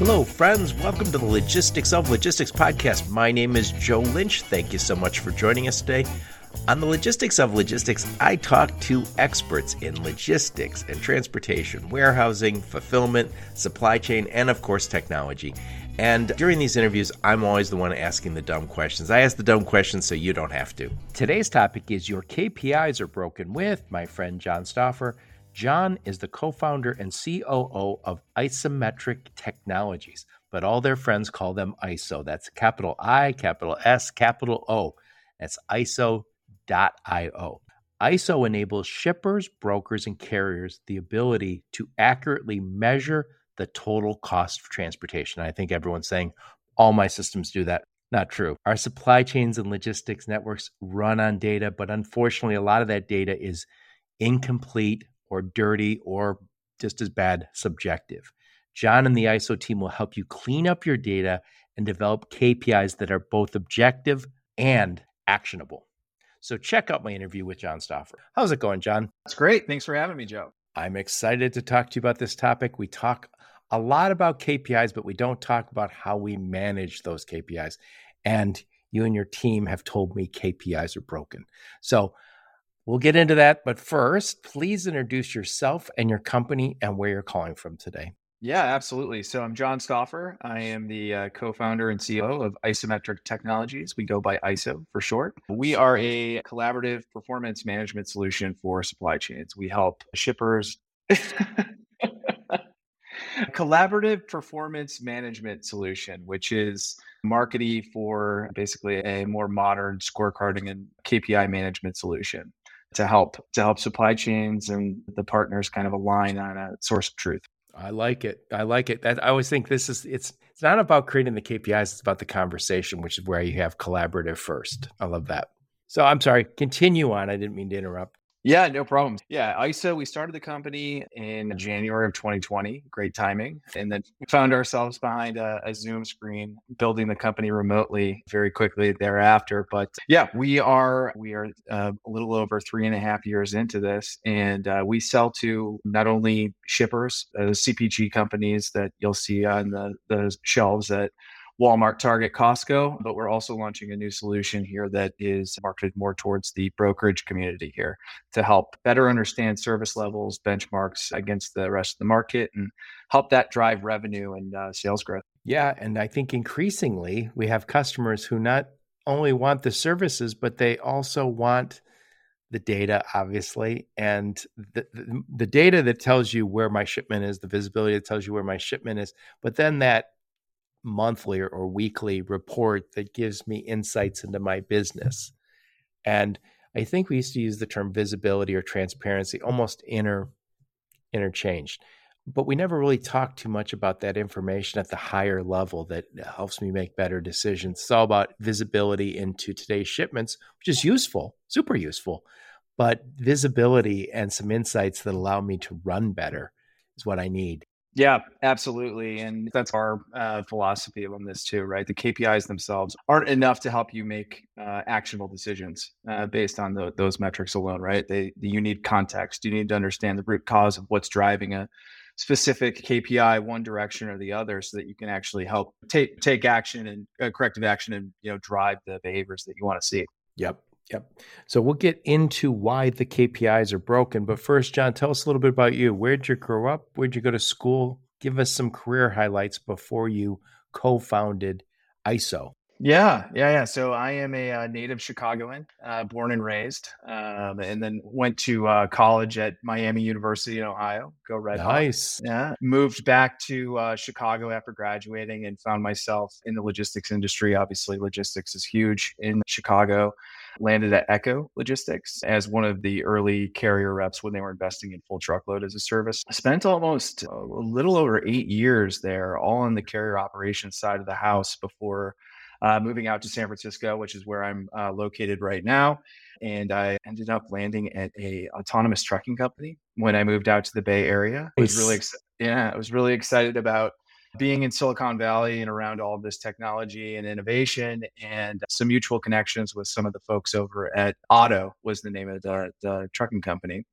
Hello, friends. Welcome to the Logistics of Logistics podcast. My name is Joe Lynch. Thank you so much for joining us today. On the Logistics of Logistics, I talk to experts in logistics and transportation, warehousing, fulfillment, supply chain, and of course, technology. And during these interviews, I'm always the one asking the dumb questions. I ask the dumb questions so you don't have to. Today's topic is Your KPIs are broken with my friend John Stauffer. John is the co founder and COO of Isometric Technologies, but all their friends call them ISO. That's capital I, capital S, capital O. That's ISO.io. ISO enables shippers, brokers, and carriers the ability to accurately measure the total cost of transportation. I think everyone's saying all my systems do that. Not true. Our supply chains and logistics networks run on data, but unfortunately, a lot of that data is incomplete or dirty or just as bad subjective. John and the ISO team will help you clean up your data and develop KPIs that are both objective and actionable. So check out my interview with John Stauffer. How's it going, John? That's great. Thanks for having me, Joe. I'm excited to talk to you about this topic. We talk a lot about KPIs, but we don't talk about how we manage those KPIs. And you and your team have told me KPIs are broken. So We'll get into that. But first, please introduce yourself and your company and where you're calling from today. Yeah, absolutely. So I'm John Stauffer. I am the uh, co founder and CEO of Isometric Technologies. We go by ISO for short. We are a collaborative performance management solution for supply chains. We help shippers. collaborative performance management solution, which is marketing for basically a more modern scorecarding and KPI management solution to help to help supply chains and the partners kind of align on a source of truth. I like it. I like it. I always think this is it's it's not about creating the KPIs, it's about the conversation, which is where you have collaborative first. I love that. So I'm sorry, continue on. I didn't mean to interrupt. Yeah, no problem. Yeah, ISO, we started the company in January of 2020. Great timing. And then we found ourselves behind a, a, Zoom screen, building the company remotely very quickly thereafter. But yeah, we are we are uh, a little over three and a half years into this, and uh, we sell to not only shippers, uh, CPG companies that you'll see on the the shelves at Walmart, Target, Costco, but we're also launching a new solution here that is marketed more towards the brokerage community here to help better understand service levels, benchmarks against the rest of the market, and help that drive revenue and uh, sales growth. Yeah. And I think increasingly we have customers who not only want the services, but they also want the data obviously and the, the, the data that tells you where my shipment is the visibility that tells you where my shipment is but then that monthly or, weekly report that gives me insights into my business. And I think we used to use the term visibility or transparency almost inter interchanged. But we never really talked too much about that information at the higher level that helps me make better decisions. It's all about visibility into today's shipments, which is useful, super useful. But visibility and some insights that allow me to run better is what I need. Yeah, absolutely. And that's our uh, philosophy on this too, right? The KPIs themselves aren't enough to help you make uh, actionable decisions uh, based on the, those metrics alone, right? They, you need context. You need to understand the root cause of what's driving a specific KPI one direction or the other so that you can actually help take take action and uh, corrective action and you know drive the behaviors that you want to see. Yep. Yep. So we'll get into why the KPIs are broken. But first, John, tell us a little bit about you. Where'd you grow up? Where'd you go to school? Give us some career highlights before you co founded ISO. Yeah, yeah, yeah. So I am a, uh, native Chicagoan, uh, born and raised, um, and then went to uh, college at Miami University in Ohio. Go Red Nice. Yeah. Moved back to uh, Chicago after graduating and found myself in the logistics industry. Obviously, logistics is huge in Chicago landed at Echo Logistics as one of the early carrier reps when they were investing in full truckload as a service. spent almost a little over eight years there, all on the carrier operations side of the house before uh, moving out to San Francisco, which is where I'm uh, located right now. And I ended up landing at a autonomous trucking company when I moved out to the Bay Area. I was really ex- yeah, I was really excited about being in Silicon Valley and around all of this technology and innovation and some mutual connections with some of the folks over at Otto was the name of the, the trucking company.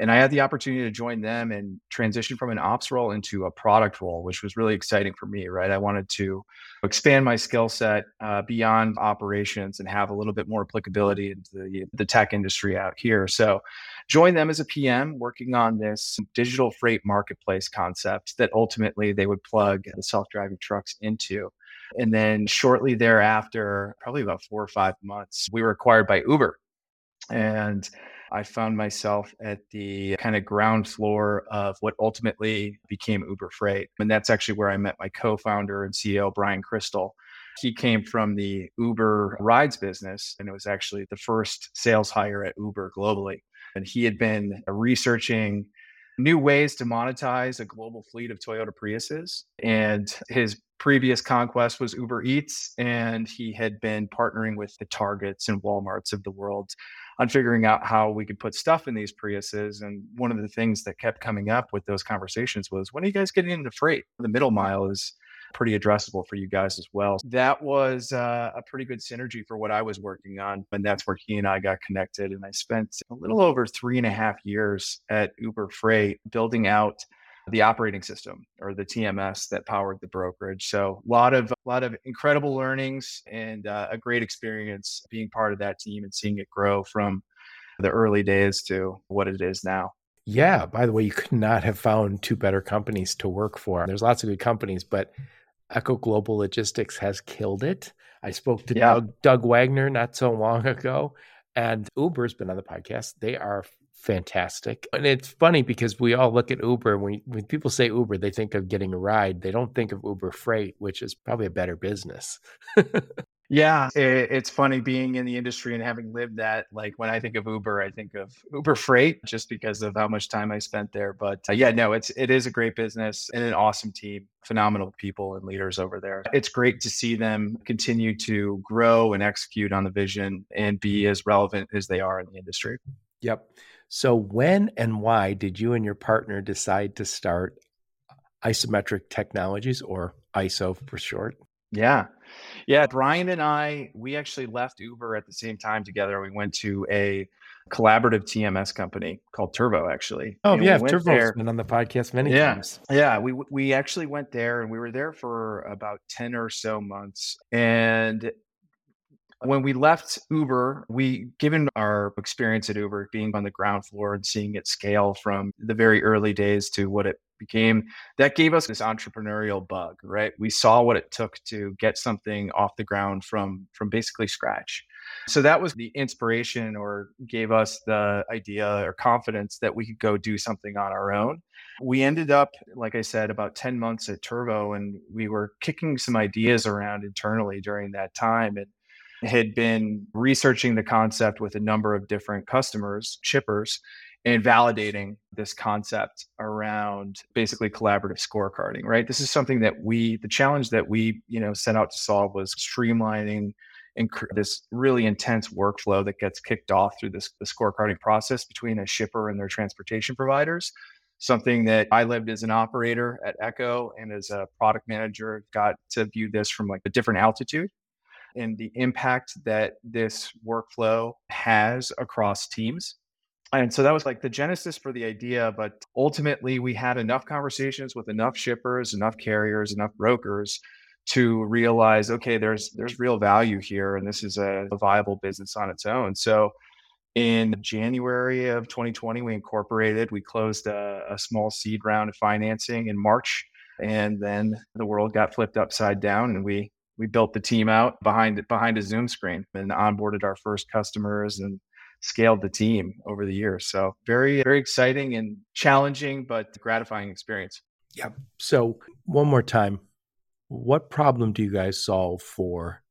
And I had the opportunity to join them and transition from an ops role into a product role, which was really exciting for me, right? I wanted to expand my skill set uh, beyond operations and have a little bit more applicability into the, the tech industry out here. So, join them as a PM working on this digital freight marketplace concept that ultimately they would plug the self driving trucks into. And then shortly thereafter, probably about four or five months, we were acquired by Uber. And I found myself at the kind of ground floor of what ultimately became Uber Freight. And that's actually where I met my co founder and CEO, Brian Crystal. He came from the Uber rides business, and it was actually the first sales hire at Uber globally. And he had been researching new ways to monetize a global fleet of Toyota Priuses. And his previous conquest was Uber Eats, and he had been partnering with the Targets and Walmarts of the world on figuring out how we could put stuff in these Priuses. And one of the things that kept coming up with those conversations was, when are you guys getting into freight? The middle mile is pretty addressable for you guys as well. That was uh, a pretty good synergy for what I was working on. And that's where he and I got connected. And I spent a little over three and a half years at Uber Freight building out the operating system or the TMS that powered the brokerage. So a lot of a lot of incredible learnings and uh, a great experience being part of that team and seeing it grow from the early days to what it is now. Yeah, by the way, you could not have found two better companies to work for. There's lots of good companies, but Echo Global Logistics has killed it. I spoke to yeah. Doug, Doug Waggoner not so long ago, and Uber's been on the podcast. They are fantastic. And it's funny because we all look at Uber when, when people say Uber, they think of getting a ride. They don't think of Uber Freight, which is probably a better business. yeah, it, it's funny being in the industry and having lived that. Like when I think of Uber, I think of Uber Freight just because of how much time I spent there. But uh, yeah, no, it's it is a great business and an awesome team, phenomenal people and leaders over there. It's great to see them continue to grow and execute on the vision and be as relevant as they are in the industry. Yep. So, when and why did you and your partner decide to start Isometric Technologies or ISO for short? Yeah. Yeah. Brian and I, we actually left Uber at the same time together. We went to a collaborative TMS company called Turvo, actually. Oh, and yeah. We Turvo's been on the podcast many yeah, times. Yeah. We, we actually went there and we were there for about 10 or so months. And when we left Uber, we, given our experience at Uber, being on the ground floor and seeing it scale from the very early days to what it became, that gave us this entrepreneurial bug, right? We saw what it took to get something off the ground from from basically scratch. So that was the inspiration or gave us the idea or confidence that we could go do something on our own. We ended up, like I said, about 10 months at Turvo and we were kicking some ideas around internally during that time. And had been researching the concept with a number of different customers, shippers, and validating this concept around basically collaborative scorecarding, right? This is something that we, the challenge that we, you know, set out to solve was streamlining and this really intense workflow that gets kicked off through this the scorecarding process between a shipper and their transportation providers. Something that I lived as an operator at Echo and as a product manager got to view this from like a different altitude and the impact that this workflow has across teams. And so that was like the genesis for the idea. But ultimately, we had enough conversations with enough shippers, enough carriers, enough brokers to realize, okay, there's there's real value here, and this is a, a viable business on its own. So in January of 2020, we incorporated. We closed a, a small seed round of financing in March, and then the world got flipped upside down, and we we built the team out behind behind a Zoom screen and onboarded our first customers and scaled the team over the years. So very very exciting and challenging but gratifying experience. Yeah. So one more time, what problem do you guys solve for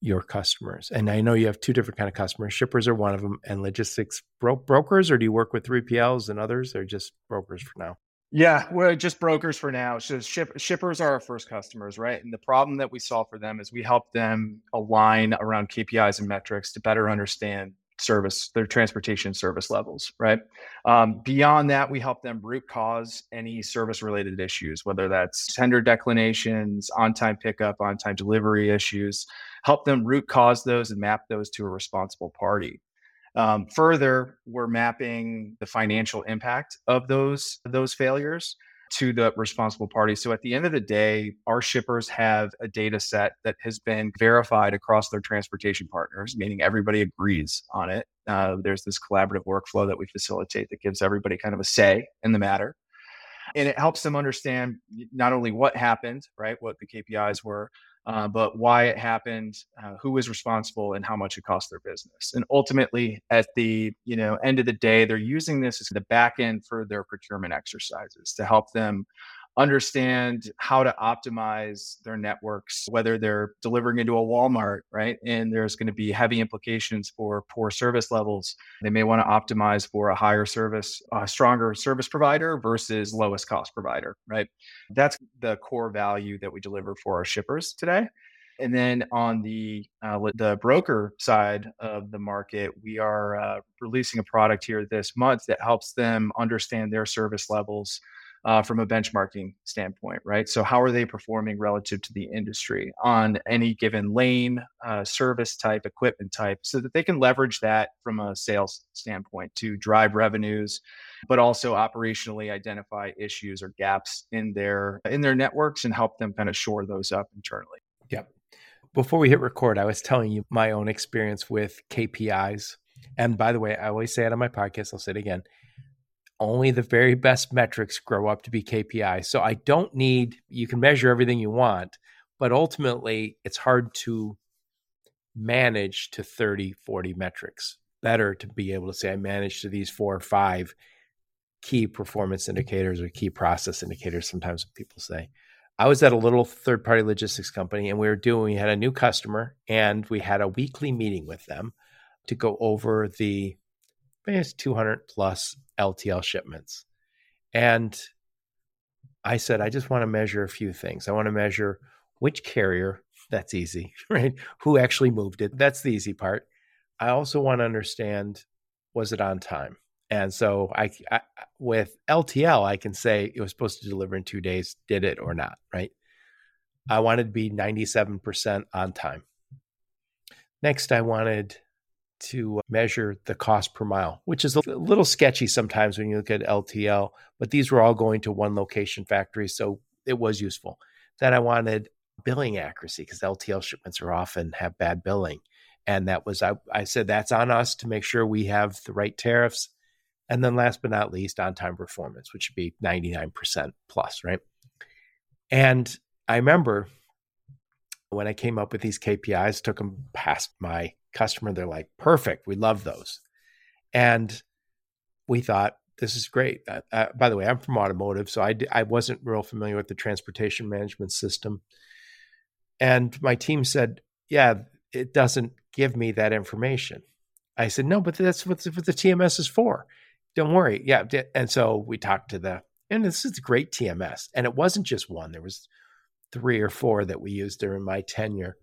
your customers? And I know you have two different kind of customers. Shippers are one of them, and logistics bro- brokers, or do you work with 3PLs and others, or just brokers for now? Yeah, we're just brokers for now. So ship, shippers are our first customers, right? And the problem that we solve for them is we help them align around KPIs and metrics to better understand service, their transportation service levels, right? Um, beyond that, we help them root cause any service related issues, whether that's tender declinations, on time pickup, on time delivery issues, help them root cause those and map those to a responsible party. Um, further, we're mapping the financial impact of those those failures to the responsible party. So at the end of the day, our shippers have a data set that has been verified across their transportation partners, meaning everybody agrees on it. Uh, there's this collaborative workflow that we facilitate that gives everybody kind of a say in the matter. And it helps them understand not only what happened, right, what the KPIs were, uh, but why it happened, uh, who was responsible, and how much it cost their business. And ultimately, at the you know end of the day, they're using this as the back end for their procurement exercises to help them understand how to optimize their networks, whether they're delivering into a Walmart, right? And there's going to be heavy implications for poor service levels. They may want to optimize for a higher service, a stronger service provider versus lowest cost provider, right? That's the core value that we deliver for our shippers today. And then on the uh, the broker side of the market, we are uh, releasing a product here this month that helps them understand their service levels uh, from a benchmarking standpoint, right? So, how are they performing relative to the industry on any given lane, uh, service type, equipment type, so that they can leverage that from a sales standpoint to drive revenues, but also operationally identify issues or gaps in their in their networks and help them kind of shore those up internally. Yep. Before we hit record, I was telling you my own experience with KPIs. And by the way, I always say it on my podcast, I'll say it again only the very best metrics grow up to be KPIs. So I don't need, you can measure everything you want, but ultimately it's hard to manage to 30, 40 metrics. Better to be able to say, I managed to these four or five key performance indicators or key process indicators, sometimes people say. I was at a little third party logistics company and we were doing, we had a new customer and we had a weekly meeting with them to go over the it's 200 plus LTL shipments. And I said, I just want to measure a few things. I want to measure which carrier, that's easy, right? Who actually moved it? That's the easy part. I also want to understand was it on time? And so I, I, with LTL, I can say it was supposed to deliver in two days. Did it or not? Right. I wanted to be 97% on time. Next, I wanted to measure the cost per mile, which is a little sketchy sometimes when you look at LTL, but these were all going to one location factory. So it was useful. Then I wanted billing accuracy because LTL shipments are often have bad billing. And that was, I, I said, that's on us to make sure we have the right tariffs. And then last but not least, on time performance, which would be 99% plus, right? And I remember when I came up with these KPIs, took them past my customer. They're like, perfect. We love those. And we thought, this is great. Uh, uh, by the way, I'm from automotive, so I d- I wasn't real familiar with the transportation management system. And my team said, yeah, it doesn't give me that information. I said, no, but that's what the, what the TMS is for. Don't worry. Yeah. And so we talked to the, and this is a great TMS. And it wasn't just one, there was three or four that we used during my tenure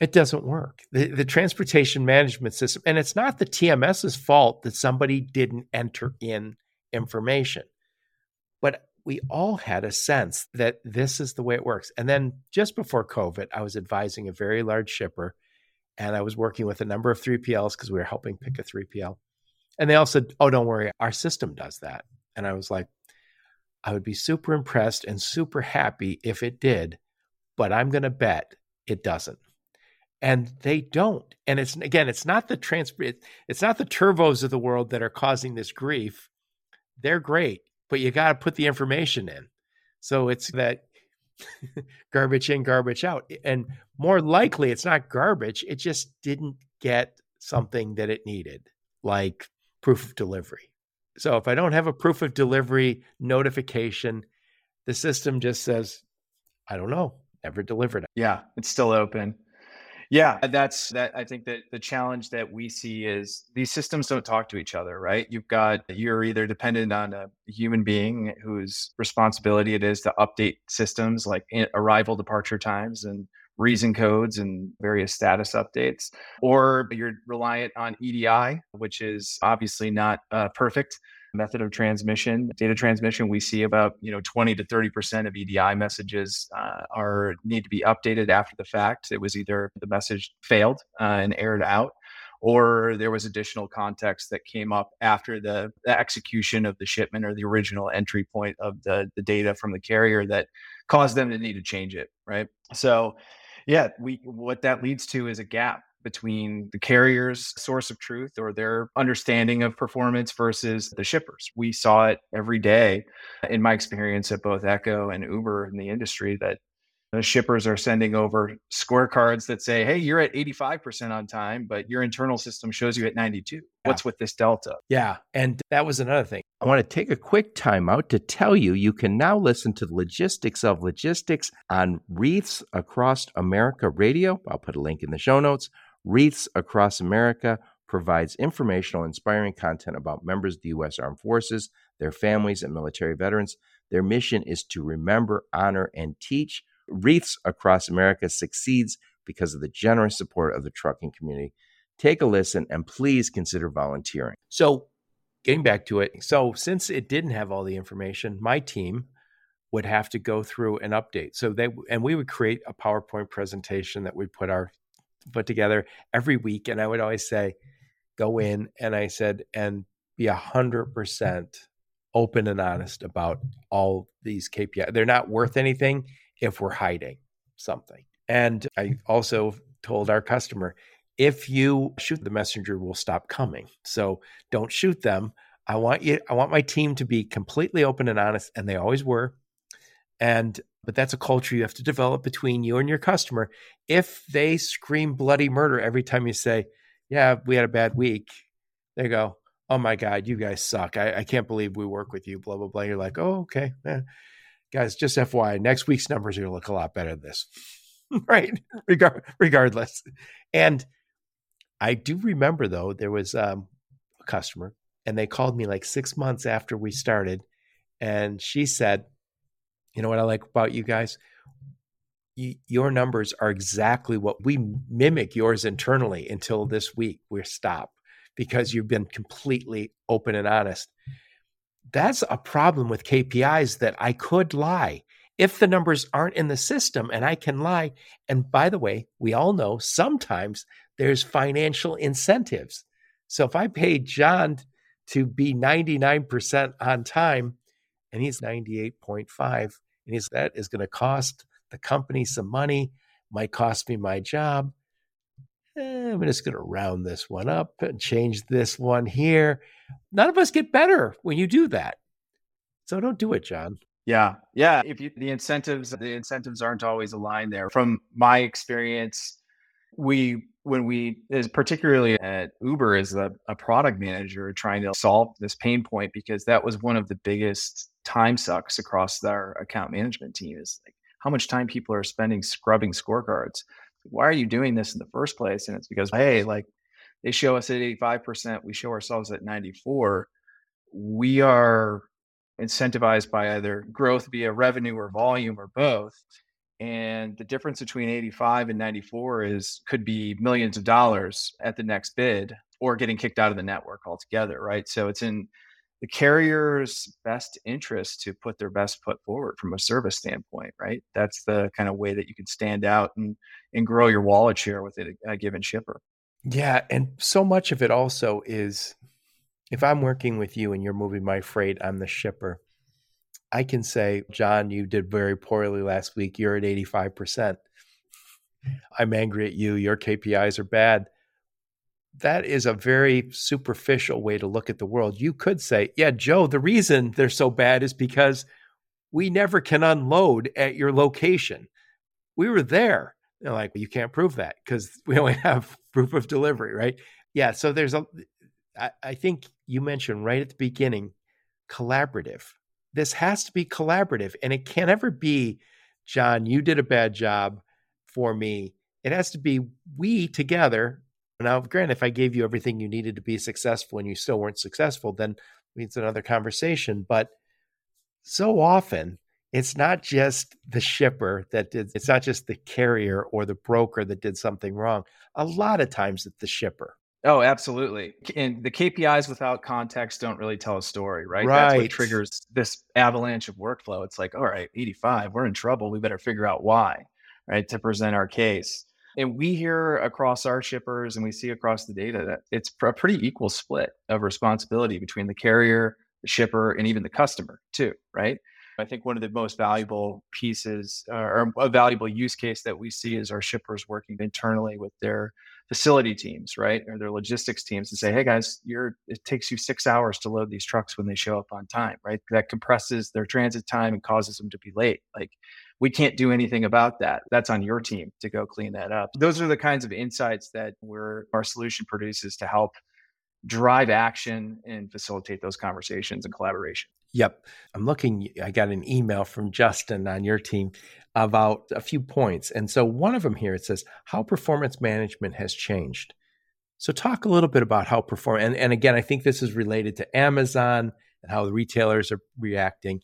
it doesn't work. The, the, transportation management system, and it's not the TMS's fault that somebody didn't enter in information, but we all had a sense that this is the way it works. And then just before COVID, I was advising a very large shipper, and I was working with a number of 3PLs because we were helping pick a 3PL. And they all said, Oh, don't worry, our system does that. And I was like, I would be super impressed and super happy if it did, but I'm going to bet it doesn't and they don't and it's again it's not the trans it's not the Turvos of the world that are causing this grief. They're great but you got to put the information in. So it's that garbage in garbage out and more likely it's not garbage it just didn't get something that it needed like proof of delivery. So if i don't have a proof of delivery notification the system just says i don't know never delivered yeah it's still open yeah, that's that. I think that the challenge that we see is these systems don't talk to each other, right? You've got you're either dependent on a human being whose responsibility it is to update systems like arrival departure times and reason codes and various status updates, or you're reliant on EDI, which is obviously not uh, perfect method of transmission, data transmission, we see about you know 20 to 30 percent of EDI messages uh, are need to be updated after the fact. It was either the message failed uh, and aired out, or there was additional context that came up after the, the execution of the shipment or the original entry point of the, the data from the carrier that caused them to need to change it, right? So, yeah, we what that leads to is a gap between the carrier's source of truth or their understanding of performance versus the shippers. We saw it every day in my experience at both Echo and Uber in the industry that the shippers are sending over scorecards that say, hey, you're at 85% on time, but your internal system shows you at 92. Yeah. What's with this delta? Yeah. And that was another thing. I want to take a quick time out to tell you you can now listen to the logistics of logistics on Wreaths Across America Radio. I'll put a link in the show notes. Wreaths Across America provides informational, inspiring content about members of the U.S. Armed Forces, their families, and military veterans. Their mission is to remember, honor, and teach Wreaths Across America succeeds because of the generous support of the trucking community. Take a listen and please consider volunteering. So, getting back to it, so since it didn't have all the information, my team would have to go through an update. So they and we would create a PowerPoint presentation that we put our put together every week, and I would always say, go in and I said and be a hundred percent open and honest about all these KPI. They're not worth anything if we're hiding something. And I also told our customer if you shoot the messenger will stop coming. So don't shoot them. I want you I want my team to be completely open and honest and they always were. And but that's a culture you have to develop between you and your customer. If they scream bloody murder every time you say, "Yeah, we had a bad week." They go, "Oh my god, you guys suck. I, I can't believe we work with you." Blah blah blah. You're like, "Oh, okay." Eh guys, just FYI, next week's numbers are going to look a lot better than this, right? Regard, regardless. And I do remember though, there was um, a customer and they called me like six months after we started. And she said, You know what I like about you guys? your numbers are exactly what we mimic yours internally until this week. We're stopped because you've been completely open and honest that's a problem with KPIs that I could lie if the numbers aren't in the system and I can lie. And by the way, we all know sometimes there's financial incentives. So if I pay John to be 99% on time and he's 98.5 and he's that is going to cost the company some money, might cost me my job. Eh, I'm just going to round this one up and change this one here. None of us get better when you do that. So don't do it, John. Yeah. Yeah. If you, the incentives, the incentives aren't always aligned there. From my experience, we, when we, is particularly at Uber as a, a product manager trying to solve this pain point, because that was one of the biggest time sucks across our account management team is like how much time people are spending scrubbing scorecards. Why are you doing this in the first place? And it's because, hey, like they show us at 85%, we show ourselves at 94. We are incentivized by either growth via revenue or volume or both. And the difference between 85 and 94 is could be millions of dollars at the next bid or getting kicked out of the network altogether, right? So it's in the carrier's best interest to put their best foot forward from a service standpoint, right? That's the kind of way that you can stand out and and grow your wallet share with a, a given shipper. Yeah, and so much of it also is if I'm working with you and you're moving my freight, I'm the shipper. I can say, John, you did very poorly last week. You're at 85%. I'm angry at you. Your KPIs are bad. That is a very superficial way to look at the world. You could say, yeah, Joe, the reason they're so bad is because we never can unload at your location. We were there. They're like, you can't prove that because we only have proof of delivery, right? Yeah. So there's a, I, I think you mentioned right at the beginning collaborative. This has to be collaborative, and it can't ever be, John, you did a bad job for me. It has to be we together. Now, grant if I gave you everything you needed to be successful and you still weren't successful, then it's another conversation. But so often, it's not just the shipper that did, it's not just the carrier or the broker that did something wrong. A lot of times, it's the shipper. Oh, absolutely. And the KPIs without context don't really tell a story, right? That's what triggers this avalanche of workflow. It's like, all right, 85, we're in trouble. We better figure out why, right? To present our case. And we hear across our shippers and we see across the data that it's a pretty equal split of responsibility between the carrier, the shipper, and even the customer, too, right? I think one of the most valuable pieces uh, or a valuable use case that we see is our shippers working internally with their facility teams, right, or their logistics teams, to say, "Hey guys, you're it takes you six hours to load these trucks when they show up on time, right? That compresses their transit time and causes them to be late. Like, we can't do anything about that. That's on your team to go clean that up. Those are the kinds of insights that we're our solution produces to help drive action and facilitate those conversations and collaboration. Yep. I'm looking, I got an email from Justin on your team about a few points. And so one of them here it says how performance management has changed. So talk a little bit about how perform and, and again, I think this is related to Amazon and how the retailers are reacting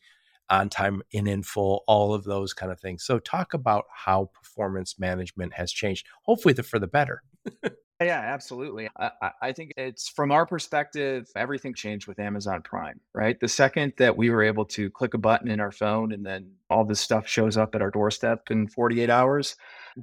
on time in in full, all of those kind of things. So talk about how performance management has changed, hopefully the, for the better. Yeah, absolutely. I, I think it's from our perspective, everything changed with Amazon Prime, right? The second that we were able to click a button in our phone and then all this stuff shows up at our doorstep in 48 hours,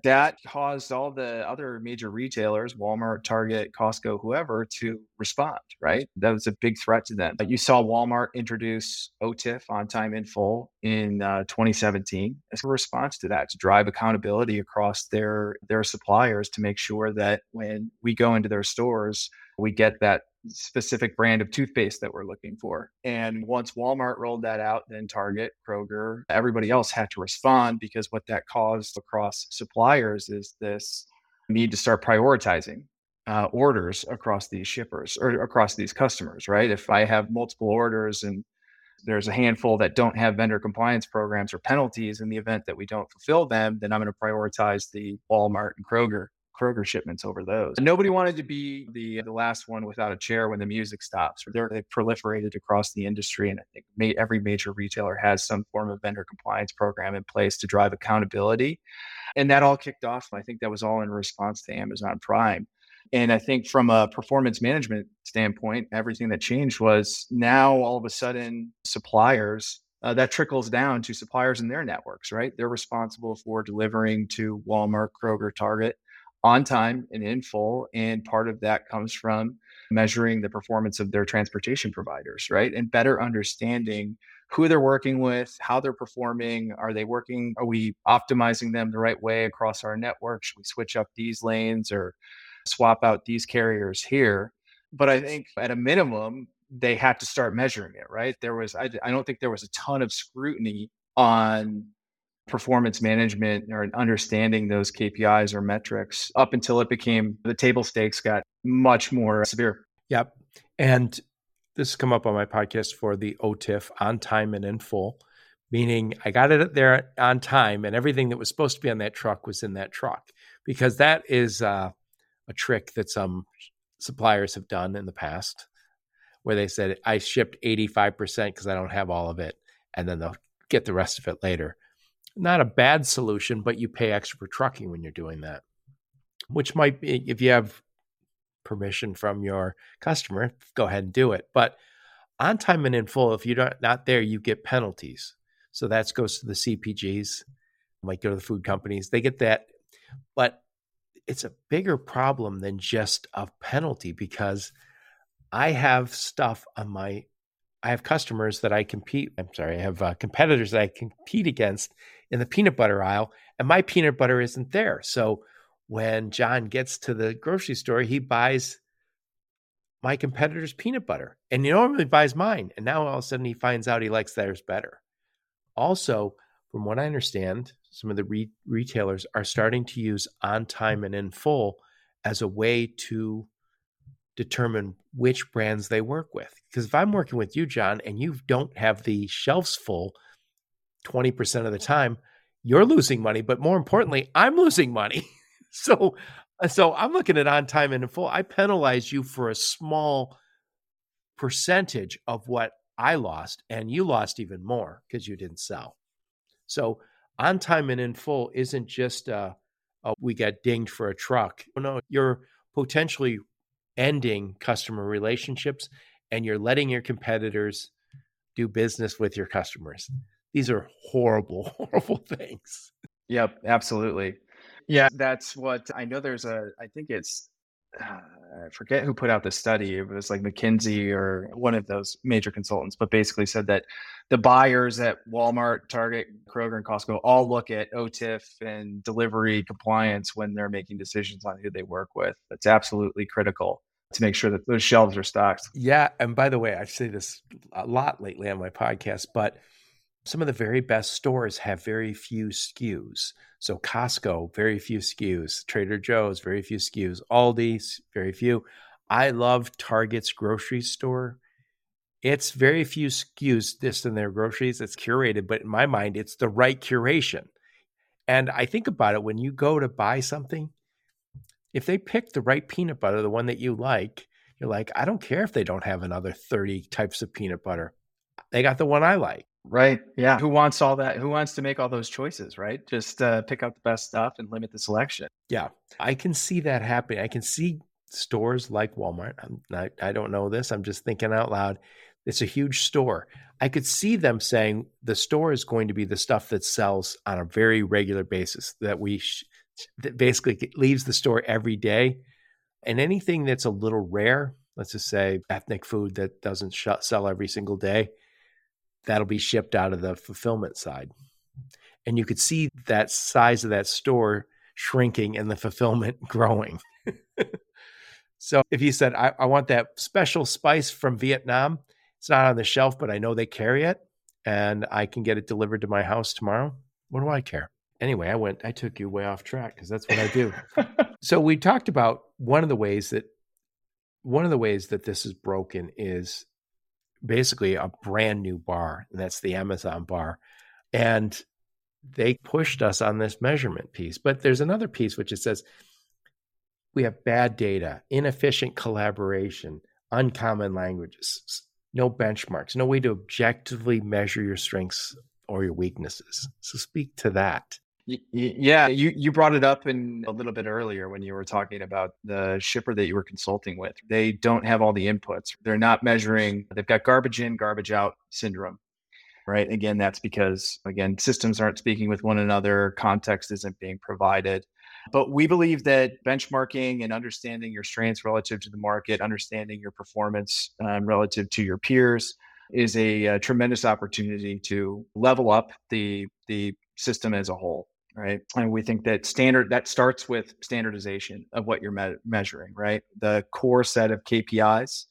that caused all the other major retailers, Walmart, Target, Costco, whoever, to respond, right? That was a big threat to them. But you saw Walmart introduce OTIF on time in full in uh, 2017 as a response to that, to drive accountability across their, their suppliers to make sure that when we go into their stores, we get that specific brand of toothpaste that we're looking for. And once Walmart rolled that out, then Target, Kroger, everybody else had to respond because what that caused across suppliers is this need to start prioritizing uh, orders across these shippers or across these customers, right? If I have multiple orders and there's a handful that don't have vendor compliance programs or penalties in the event that we don't fulfill them, then I'm going to prioritize the Walmart and Kroger Kroger shipments over those. Nobody wanted to be the the last one without a chair when the music stops. They're, they've proliferated across the industry, and I think may, every major retailer has some form of vendor compliance program in place to drive accountability. And that all kicked off. I think that was all in response to Amazon Prime. And I think from a performance management standpoint, everything that changed was now all of a sudden suppliers uh, that trickles down to suppliers in their networks, right? They're responsible for delivering to Walmart, Kroger, Target on time and in full. And part of that comes from measuring the performance of their transportation providers, right? And better understanding who they're working with, how they're performing. Are they working? Are we optimizing them the right way across our network? Should we switch up these lanes or swap out these carriers here? But I think at a minimum, they had to start measuring it, right? There was, I, I don't think there was a ton of scrutiny on performance management or understanding those KPIs or metrics up until it became the table stakes got much more severe. Yep. And this has come up on my podcast for the OTIF on time and in full, meaning I got it there on time and everything that was supposed to be on that truck was in that truck because that is uh, a trick that some suppliers have done in the past where they said, I shipped 85% because I don't have all of it. And then they'll get the rest of it later not a bad solution, but you pay extra for trucking when you're doing that, which might be if you have permission from your customer, go ahead and do it. But on time and in full, if you're not not there, you get penalties. So that goes to the CPGs, might go to the food companies. They get that, but it's a bigger problem than just a penalty because I have stuff on my I have customers that I compete. I'm sorry, I have uh, competitors that I compete against in the peanut butter aisle, and my peanut butter isn't there. So when John gets to the grocery store, he buys my competitor's peanut butter, and he normally buys mine. And now all of a sudden, he finds out he likes theirs better. Also, from what I understand, some of the re- retailers are starting to use on time and in full as a way to determine which brands they work with. Because if I'm working with you, John, and you don't have the shelves full 20% of the time, you're losing money. But more importantly, I'm losing money. so, uh, so I'm looking at on time and in full. I penalize you for a small percentage of what I lost, and you lost even more because you didn't sell. So, on time and in full isn't just uh, oh, we got dinged for a truck. No, you're potentially ending customer relationships and you're letting your competitors do business with your customers. These are horrible, horrible things. Yep, absolutely. Yeah, that's what I know. There's a, I think it's, uh, I forget who put out the study. It was like McKinsey or one of those major consultants, but basically said that the buyers at Walmart, Target, Kroger, and Costco all look at OTIF and delivery compliance when they're making decisions on who they work with. It's absolutely critical to make sure that those shelves are stocked. Yeah. And by the way, I say this a lot lately on my podcast, but some of the very best stores have very few SKUs. So Costco, very few SKUs. Trader Joe's, very few SKUs. Aldi's, very few. I love Target's grocery store. It's very few SKUs this in their groceries. It's curated, but in my mind, it's the right curation. And I think about it when you go to buy something, if they pick the right peanut butter, the one that you like, you're like, I don't care if they don't have another 30 types of peanut butter. They got the one I like. Right. Yeah. Who wants all that? Who wants to make all those choices, right? Just uh, pick out the best stuff and limit the selection. Yeah. I can see that happening. I can see stores like Walmart. I'm not, I don't know this. I'm just thinking out loud. It's a huge store. I could see them saying the store is going to be the stuff that sells on a very regular basis that we sh- that basically leaves the store every day. And anything that's a little rare, let's just say ethnic food that doesn't sh- sell every single day, that'll be shipped out of the fulfillment side. And you could see that size of that store shrinking and the fulfillment growing. so if you said, I, I, want that special spice from Vietnam, it's not on the shelf, but I know they carry it and I can get it delivered to my house tomorrow. What do I care? Anyway, I went, I took you way off track because that's what I do. so we talked about one of the ways that one of the ways that this is broken is basically a brand new bar, and that's the Amazon bar. And they pushed us on this measurement piece. But there's another piece which it says we have bad data, inefficient collaboration, uncommon languages, no benchmarks, no way to objectively measure your strengths or your weaknesses. So speak to that. Yeah, you you brought it up in a little bit earlier when you were talking about the shipper that you were consulting with. They don't have all the inputs. They're not measuring. They've got garbage in, garbage out syndrome. Right? Again, that's because again, systems aren't speaking with one another, context isn't being provided. But we believe that benchmarking and understanding your strengths relative to the market, understanding your performance um, relative to your peers, is a, a, tremendous opportunity to level up the the system as a whole right? And we think that standard that starts with standardization of what you're me- measuring, right? The core set of KPIs,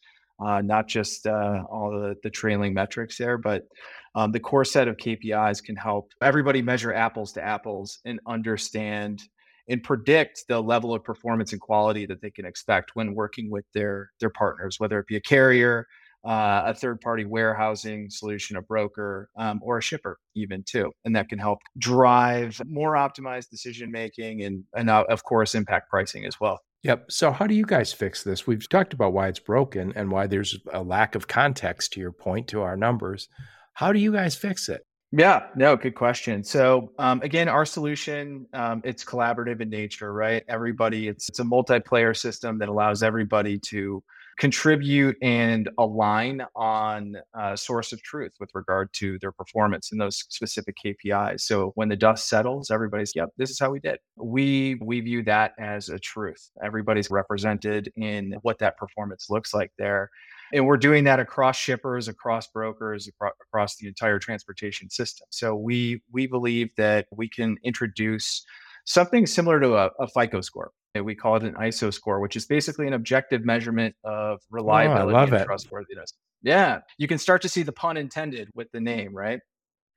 uh, not just uh, all the, the trailing metrics there, but um, the core set of KPIs can help everybody measure apples to apples and understand and predict the level of performance and quality that they can expect when working with their their partners, whether it be a carrier, uh, a third party warehousing solution, a broker, um, or a shipper, even too. And that can help drive more optimized decision making and, and uh, of course, impact pricing as well. Yep. So, how do you guys fix this? We've talked about why it's broken and why there's a lack of context to your point to our numbers. How do you guys fix it? Yeah, no, good question. So um, again, our solution um, it's collaborative in nature, right? Everybody, it's it's a multiplayer system that allows everybody to contribute and align on a source of truth with regard to their performance in those specific KPIs. So when the dust settles, everybody's, yep, this is how we did. We we view that as a truth. Everybody's represented in what that performance looks like there. And we're doing that across shippers, across brokers, across the entire transportation system. So we we believe that we can introduce something similar to a, a FICO score we call it an ISO score, which is basically an objective measurement of oh, reliability oh, and it. trustworthiness. Yeah, you can start to see the pun intended with the name, right,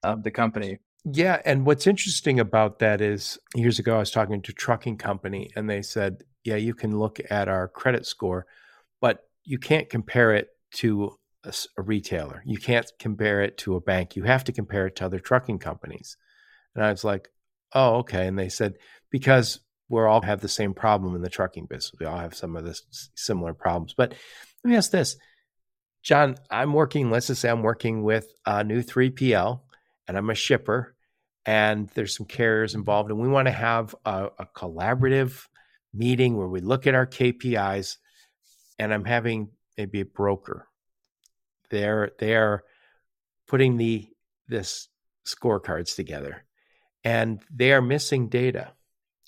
of the company. Yeah, and what's interesting about that is years ago I was talking to a trucking company and they said, "Yeah, you can look at our credit score, but you can't compare it to a, a retailer. You can't compare it to a bank. You have to compare it to other trucking companies." And I was like, "Oh, okay." And they said because we all have the same problem in the trucking business. We all have some of the similar problems. But let me ask this, John. I'm working. Let's just say I'm working with a new 3PL, and I'm a shipper, and there's some carriers involved, and we want to have a, a collaborative meeting where we look at our KPIs, and I'm having maybe a broker. They're they're putting the this scorecards together, and they are missing data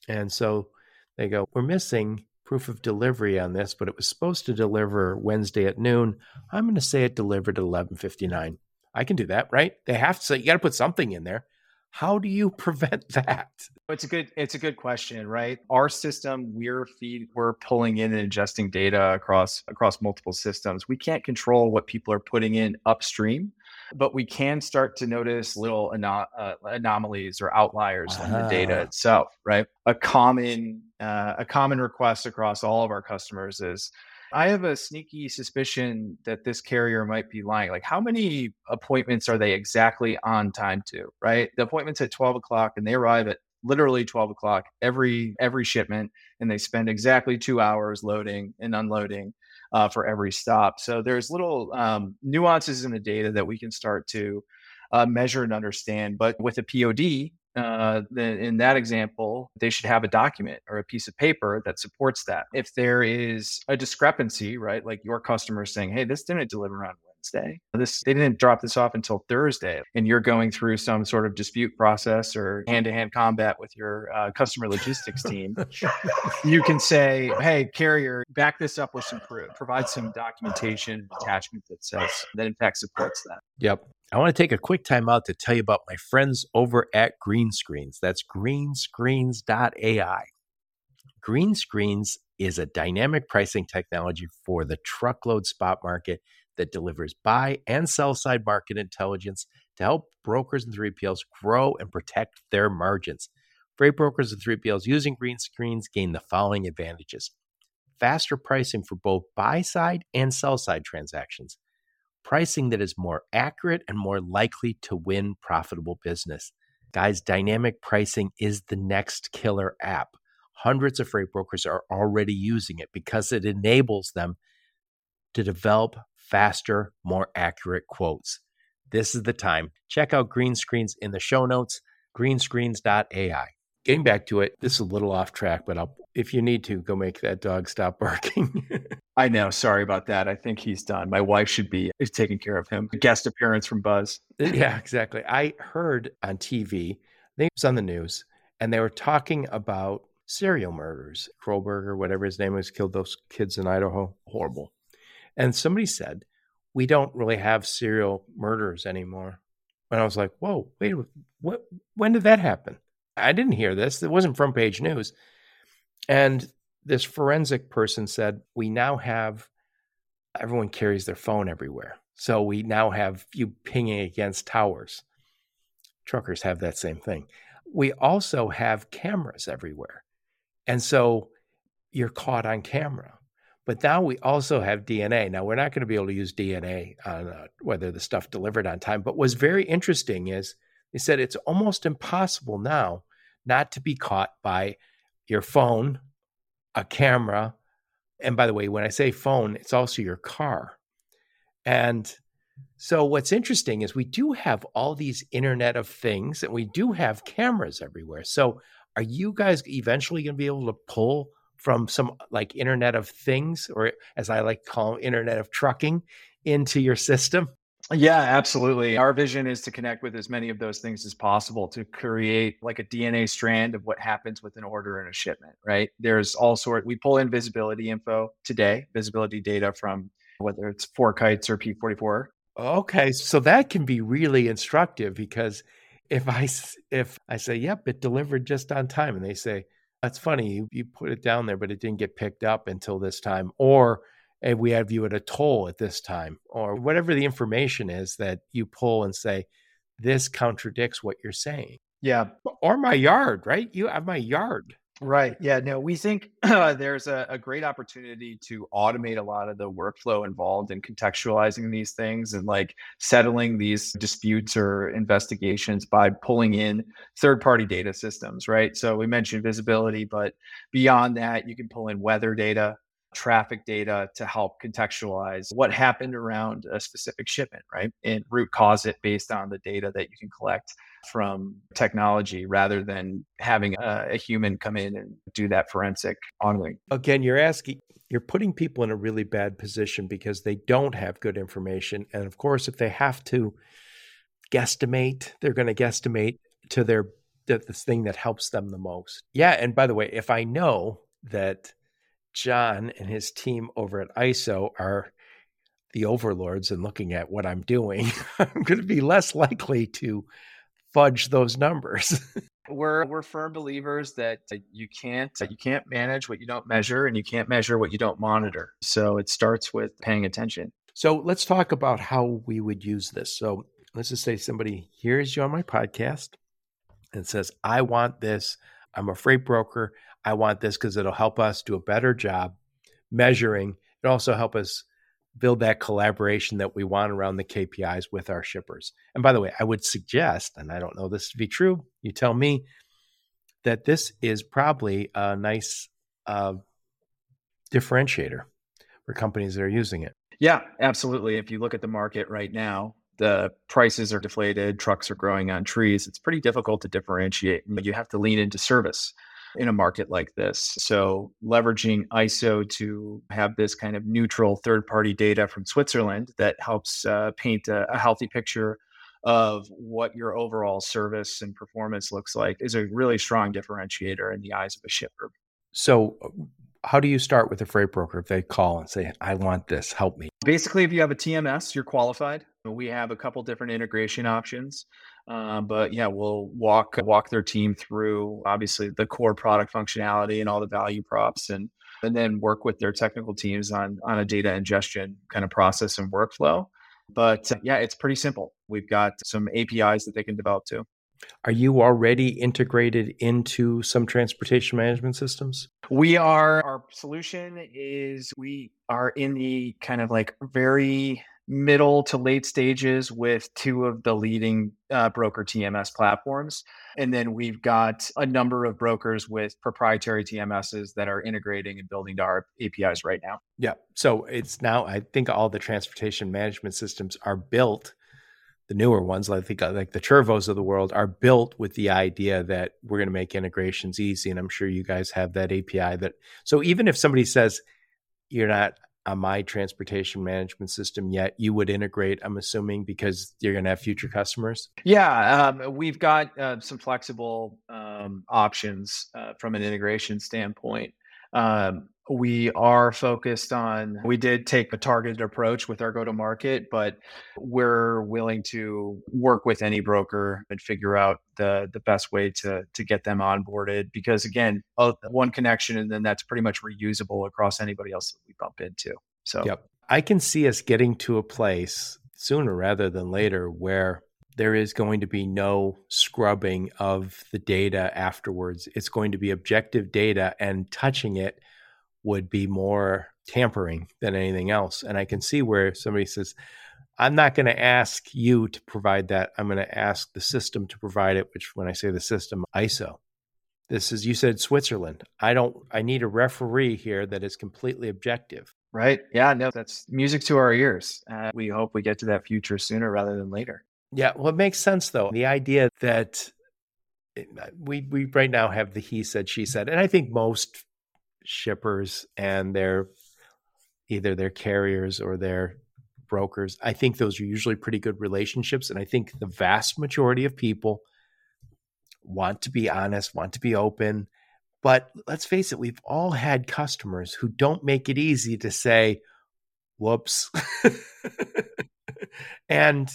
And so they go, We're missing proof of delivery on this, but it was supposed to deliver Wednesday at noon. I'm going to say it delivered at 11:59. I can do that, right? They have to say you got to put something in there. How do you prevent that? It's a good it's a good question, right? Our system, we're feed we're pulling in and adjusting data across across multiple systems. We can't control what people are putting in upstream, but we can start to notice little uh, anomalies or outliers in the data itself, right? A common uh, a common request across all of our customers is I have a sneaky suspicion that this carrier might be lying. Like, how many appointments are they exactly on time to? Right, the appointment's at twelve o'clock, and they arrive at literally 12 o'clock every every shipment and they spend exactly two hours loading and unloading uh, for every stop so there's little um, nuances in the data that we can start to uh, measure and understand but with a pod uh, in that example, they should have a document or a piece of paper that supports that. If there is a discrepancy, right, like your customer saying, "Hey, this didn't deliver on Wednesday. This they didn't drop this off until Thursday," and you're going through some sort of dispute process or hand-to-hand combat with your uh, customer logistics team, you can say, "Hey, carrier, back this up with some proof. Provide some documentation attachment that says that in fact supports that." Yep. I want to take a quick time out to tell you about my friends over at Greenscreens. That's greenscreens.ai. Greenscreens is a dynamic pricing technology for the truckload spot market that delivers buy and sell side market intelligence to help brokers and 3PLs grow and protect their margins. Freight brokers and 3PLs using Greenscreens gain the following advantages faster pricing for both buy side and sell side transactions pricing that is more accurate and more likely to win profitable business. Guys, dynamic pricing is the next killer app. Hundreds of freight brokers are already using it because it enables them to develop faster, more accurate quotes. This is the time. Check out Greenscreens in the show notes, greenscreens.ai getting back to it, this is a little off track, but I'll if you need to go make that dog stop barking. I know. Sorry about that. I think he's done. My wife should be taking care of him. A guest appearance from Buzz. yeah, exactly. I heard on TV, I think it was on the news, and they were talking about serial murders. Kohberger, whatever his name was, killed those kids in Idaho. Horrible. And somebody said, we don't really have serial murders anymore. And I was like, whoa, wait, what? When did that happen? I didn't hear this. It wasn't front page news. And this forensic person said, We now have everyone carries their phone everywhere. So we now have you pinging against towers. Truckers have that same thing. We also have cameras everywhere. And so you're caught on camera. But now we also have DNA. Now we're not going to be able to use DNA on uh, whether the stuff delivered on time. But what's very interesting is they said it's almost impossible now not to be caught by your phone, a camera. And by the way, when I say phone, it's also your car. And so what's interesting is we do have all these internet of things and we do have cameras everywhere. So are you guys eventually going to be able to pull from some like internet of things or as I like to call them, internet of trucking into your system? Yeah, absolutely. Our vision is to connect with as many of those things as possible to create like a DNA strand of what happens with an order and a shipment, right? There's all sort we pull in visibility info today, visibility data from whether it's FourKites or P44. Okay, so that can be really instructive because if I if I say, "Yep, it delivered just on time," and they say, "That's funny, you you put it down there, but it didn't get picked up until this time," or and we have you at a toll at this time, or whatever the information is that you pull and say, this contradicts what you're saying. Yeah. Or my yard, right? You have my yard. Right. Yeah. No, we think uh, there's a, a, great opportunity to automate a lot of the workflow involved in contextualizing these things and like settling these disputes or investigations by pulling in third party data systems. Right. So we mentioned visibility, but beyond that, you can pull in weather data traffic data to help contextualize what happened around a specific shipment, right? And root cause it based on the data that you can collect from technology rather than having a, a human come in and do that forensic auditing. Again, you're asking, you're putting people in a really bad position because they don't have good information. And of course, if they have to guesstimate, they're going to guesstimate to their the, the thing that helps them the most. Yeah. And by the way, if I know that John and his team over at ISO are the overlords and looking at what I'm doing, I'm going to be less likely to fudge those numbers. we're we're firm believers that uh, you can't uh, you can't manage what you don't measure and you can't measure what you don't monitor. So it starts with paying attention. So let's talk about how we would use this. So let's just say somebody hears you on my podcast and says, I want this. I'm a freight broker. I want this because it'll help us do a better job measuring. It also help us build that collaboration that we want around the KPIs with our shippers. And by the way, I would suggest, and I don't know this to be true, you tell me that this is probably a nice uh, differentiator for companies that are using it. Yeah, absolutely. If you look at the market right now, the prices are deflated, trucks are growing on trees. It's pretty difficult to differentiate. But you have to lean into service in a market like this. So, leveraging ISO to have this kind of neutral third party data from Switzerland that helps uh, paint a, a healthy picture of what your overall service and performance looks like is a really strong differentiator in the eyes of a shipper. So, how do you start with a freight broker if they call and say, I want this, help me? Basically, if you have a TMS, you're qualified. We have a couple different integration options. Uh, but yeah, we'll walk walk their team through obviously the core product functionality and all the value props and and then work with their technical teams on on a data ingestion kind of process and workflow. But uh, yeah, it's pretty simple. We've got some APIs that they can develop too. Are you already integrated into some transportation management systems? We are. Our solution is we are in the kind of like very middle to late stages with two of the leading uh, broker TMS platforms. And then we've got a number of brokers with proprietary TMSs that are integrating and building to our APIs right now. Yeah. So it's now, I think all the transportation management systems are built. The newer ones, I think like the Turvos of the world, are built with the idea that we're going to make integrations easy. And I'm sure you guys have that API that. So even if somebody says, you're not my transportation management system yet you would integrate i'm assuming because you're going to have future customers? Yeah um, we've got uh, some flexible um, options uh, from an integration standpoint. Um, we are focused on we did take a targeted approach with our go to market but we're willing to work with any broker and figure out the the best way to to get them onboarded because again one connection and then that's pretty much reusable across anybody else that we bump into so. Yep. I can see us getting to a place sooner rather than later where there is going to be no scrubbing of the data afterwards. It's going to be objective data and touching it would be more tampering than anything else. And I can see where somebody says, I'm not going to ask you to provide that. I'm going to ask the system to provide it, which when I say the system, ISO. This is, you said Switzerland. I don't, I need a referee here that is completely objective. Right. Yeah. No, that's music to our ears. Uh, we hope we get to that future sooner rather than later. Yeah. Well, it makes sense though. The idea that eh, we, we right now have the he said, she said, and I think most shippers and their either their carriers or their brokers. I think those are usually pretty good relationships. And I think the vast majority of people want to be honest, want to be open. But let's face it, we've all had customers who don't make it easy to say, whoops. and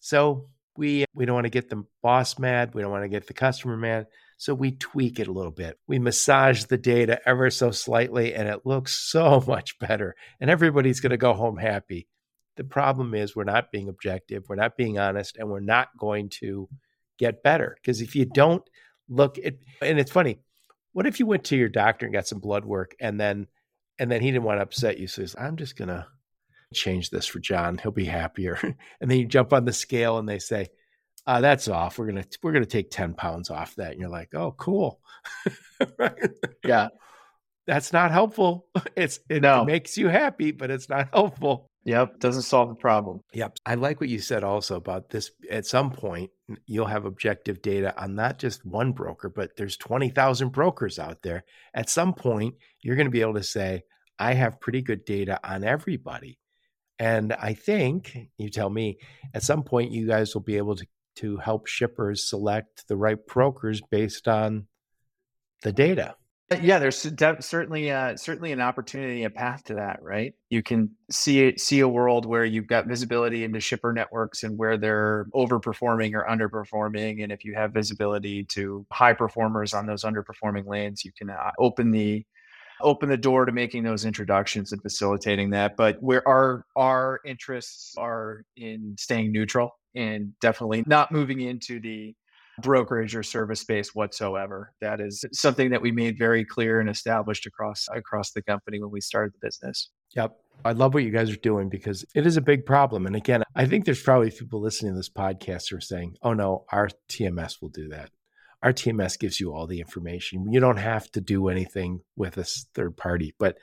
so we we don't want to get the boss mad, we don't want to get the customer mad. So we tweak it a little bit. We massage the data ever so slightly, and it looks so much better. And everybody's going to go home happy. The problem is we're not being objective, we're not being honest, and we're not going to get better. Because if you don't look at, and it's funny, what if you went to your doctor and got some blood work and then and then he didn't want to upset you so he's i'm just gonna change this for john he'll be happier and then you jump on the scale and they say uh, that's off. We're gonna we're gonna take ten pounds off that, and you're like, oh, cool. right? Yeah, that's not helpful. It's it no. makes you happy, but it's not helpful. Yep, doesn't solve the problem. Yep. I like what you said also about this. At some point, you'll have objective data on not just one broker, but there's 20,000 brokers out there. At some point, you're going to be able to say, I have pretty good data on everybody. And I think, you tell me, at some point, you guys will be able to to help shippers select the right brokers based on the data. Yeah, there's certainly uh, certainly an opportunity, a path to that, right? You can see see a world where you've got visibility into shipper networks and where they're overperforming or underperforming, and if you have visibility to high performers on those underperforming lanes, you can uh, open the open the door to making those introductions and facilitating that. But where our our interests are in staying neutral and definitely not moving into the brokerage or service space whatsoever. That is something that we made very clear and established across across the company when we started the business. Yep. I love what you guys are doing because it is a big problem. And again, I think there's probably people listening to this podcast who are saying, oh no, our TMS will do that. Our TMS gives you all the information. You don't have to do anything with a third party. But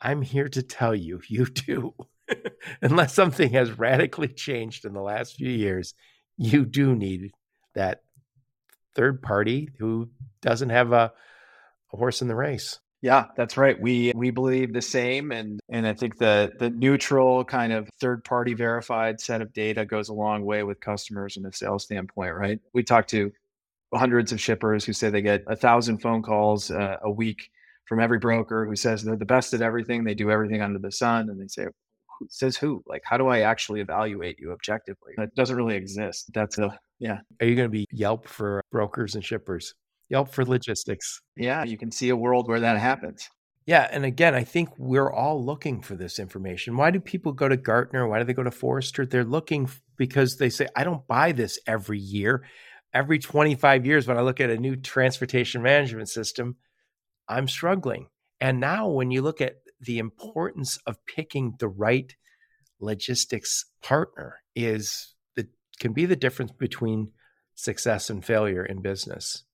I'm here to tell you, you do. Unless something has radically changed in the last few years, you do need that third party who doesn't have a, a horse in the race. Yeah, that's right. We we believe the same and and I think the the neutral kind of third party verified set of data goes a long way with customers in a sales standpoint, right? We talk to hundreds of shippers who say they get a thousand phone calls uh, a week from every broker who says they're the best at everything, they do everything under the sun and they say says who? Like how do I actually evaluate you objectively? That doesn't really exist. That's a yeah. Are you going to be Yelp for brokers and shippers? Yelp for logistics. Yeah, you can see a world where that happens. Yeah. And again, I think we're all looking for this information. Why do people go to Gartner? Why do they go to Forrester? They're looking because they say, I don't buy this every year. Every 25 years, when I look at a new transportation management system, I'm struggling. And now, when you look at the importance of picking the right logistics partner, is that can be the difference between success and failure in business.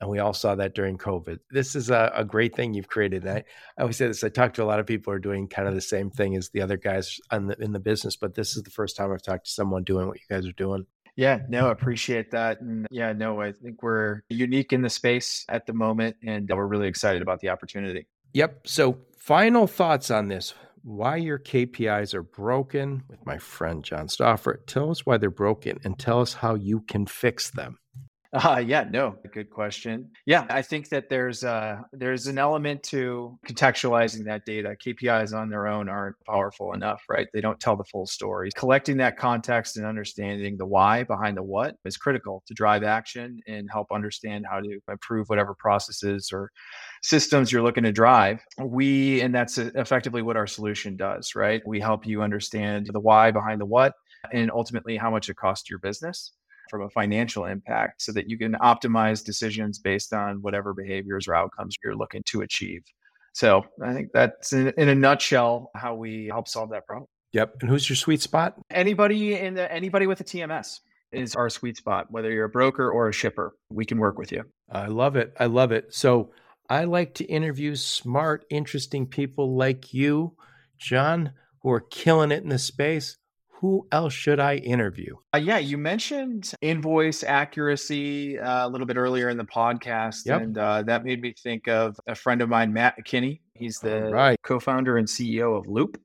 And we all saw that during COVID. This is a, a great thing you've created. I, I always say this. I talk to a lot of people who are doing kind of the same thing as the other guys the, in the business, but this is the first time I've talked to someone doing what you guys are doing. Yeah, no, appreciate that. And yeah, no, I think we're unique in the space at the moment and we're really excited about the opportunity. Yep. So, final thoughts on this why your KPIs are broken with my friend John Stauffer. Tell us why they're broken and tell us how you can fix them. Uh, yeah, no, good question. Yeah, I think that there's uh, there's an element to contextualizing that data. KPIs on their own aren't powerful enough, right? They don't tell the full story. Collecting that context and understanding the why behind the what is critical to drive action and help understand how to improve whatever processes or systems you're looking to drive. We, and that's effectively what our solution does, right? We help you understand the why behind the what and ultimately how much it costs your business from a financial impact so that you can optimize decisions based on whatever behaviors or outcomes you're looking to achieve. So I think that's in, in a nutshell how we help solve that problem. Yep. And who's your sweet spot? Anybody in the, anybody with a TMS is our sweet spot. Whether you're a broker or a shipper, we can work with you. I love it. I love it. So I like to interview smart, interesting people like you, John, who are killing it in the space who else should I interview? Uh, yeah, you mentioned invoice accuracy uh, a little bit earlier in the podcast, yep. and uh, that made me think of a friend of mine, Matt McKinney. He's the right. co-founder and CEO of Loop,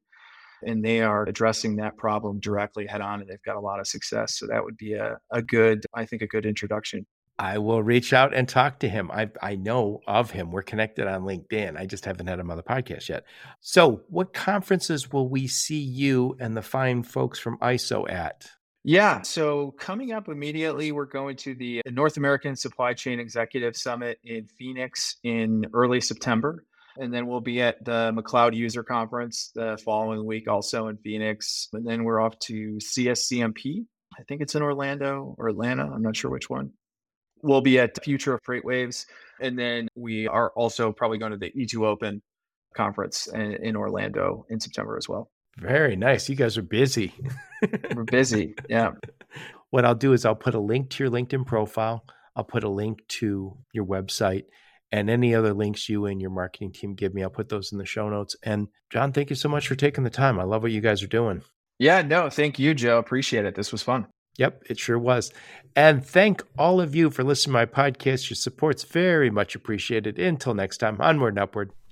and they are addressing that problem directly head on, and they've got a lot of success. So that would be a, a good, I think, a good introduction. I will reach out and talk to him. I I know of him. We're connected on LinkedIn. I just haven't had him on the podcast yet. So, what conferences will we see you and the fine folks from ISO at? Yeah, so coming up immediately, we're going to the North American Supply Chain Executive Summit in Phoenix in early September. And then we'll be at the McLeod User Conference the following week, also in Phoenix. And then we're off to CSCMP. I think it's in Orlando or Atlanta. I'm not sure which one. We'll be at Future of Freight Waves. And then we are also probably going to the E2open conference in, in Orlando in September as well. Very nice. You guys are busy. We're busy. Yeah. What I'll do is I'll put a link to your LinkedIn profile. I'll put a link to your website and any other links you and your marketing team give me. I'll put those in the show notes. And John, thank you so much for taking the time. I love what you guys are doing. Yeah, no, thank you, Joe. Appreciate it. This was fun. Yep, it sure was. And thank all of you for listening to my podcast. Your support's very much appreciated. Until next time, onward and upward.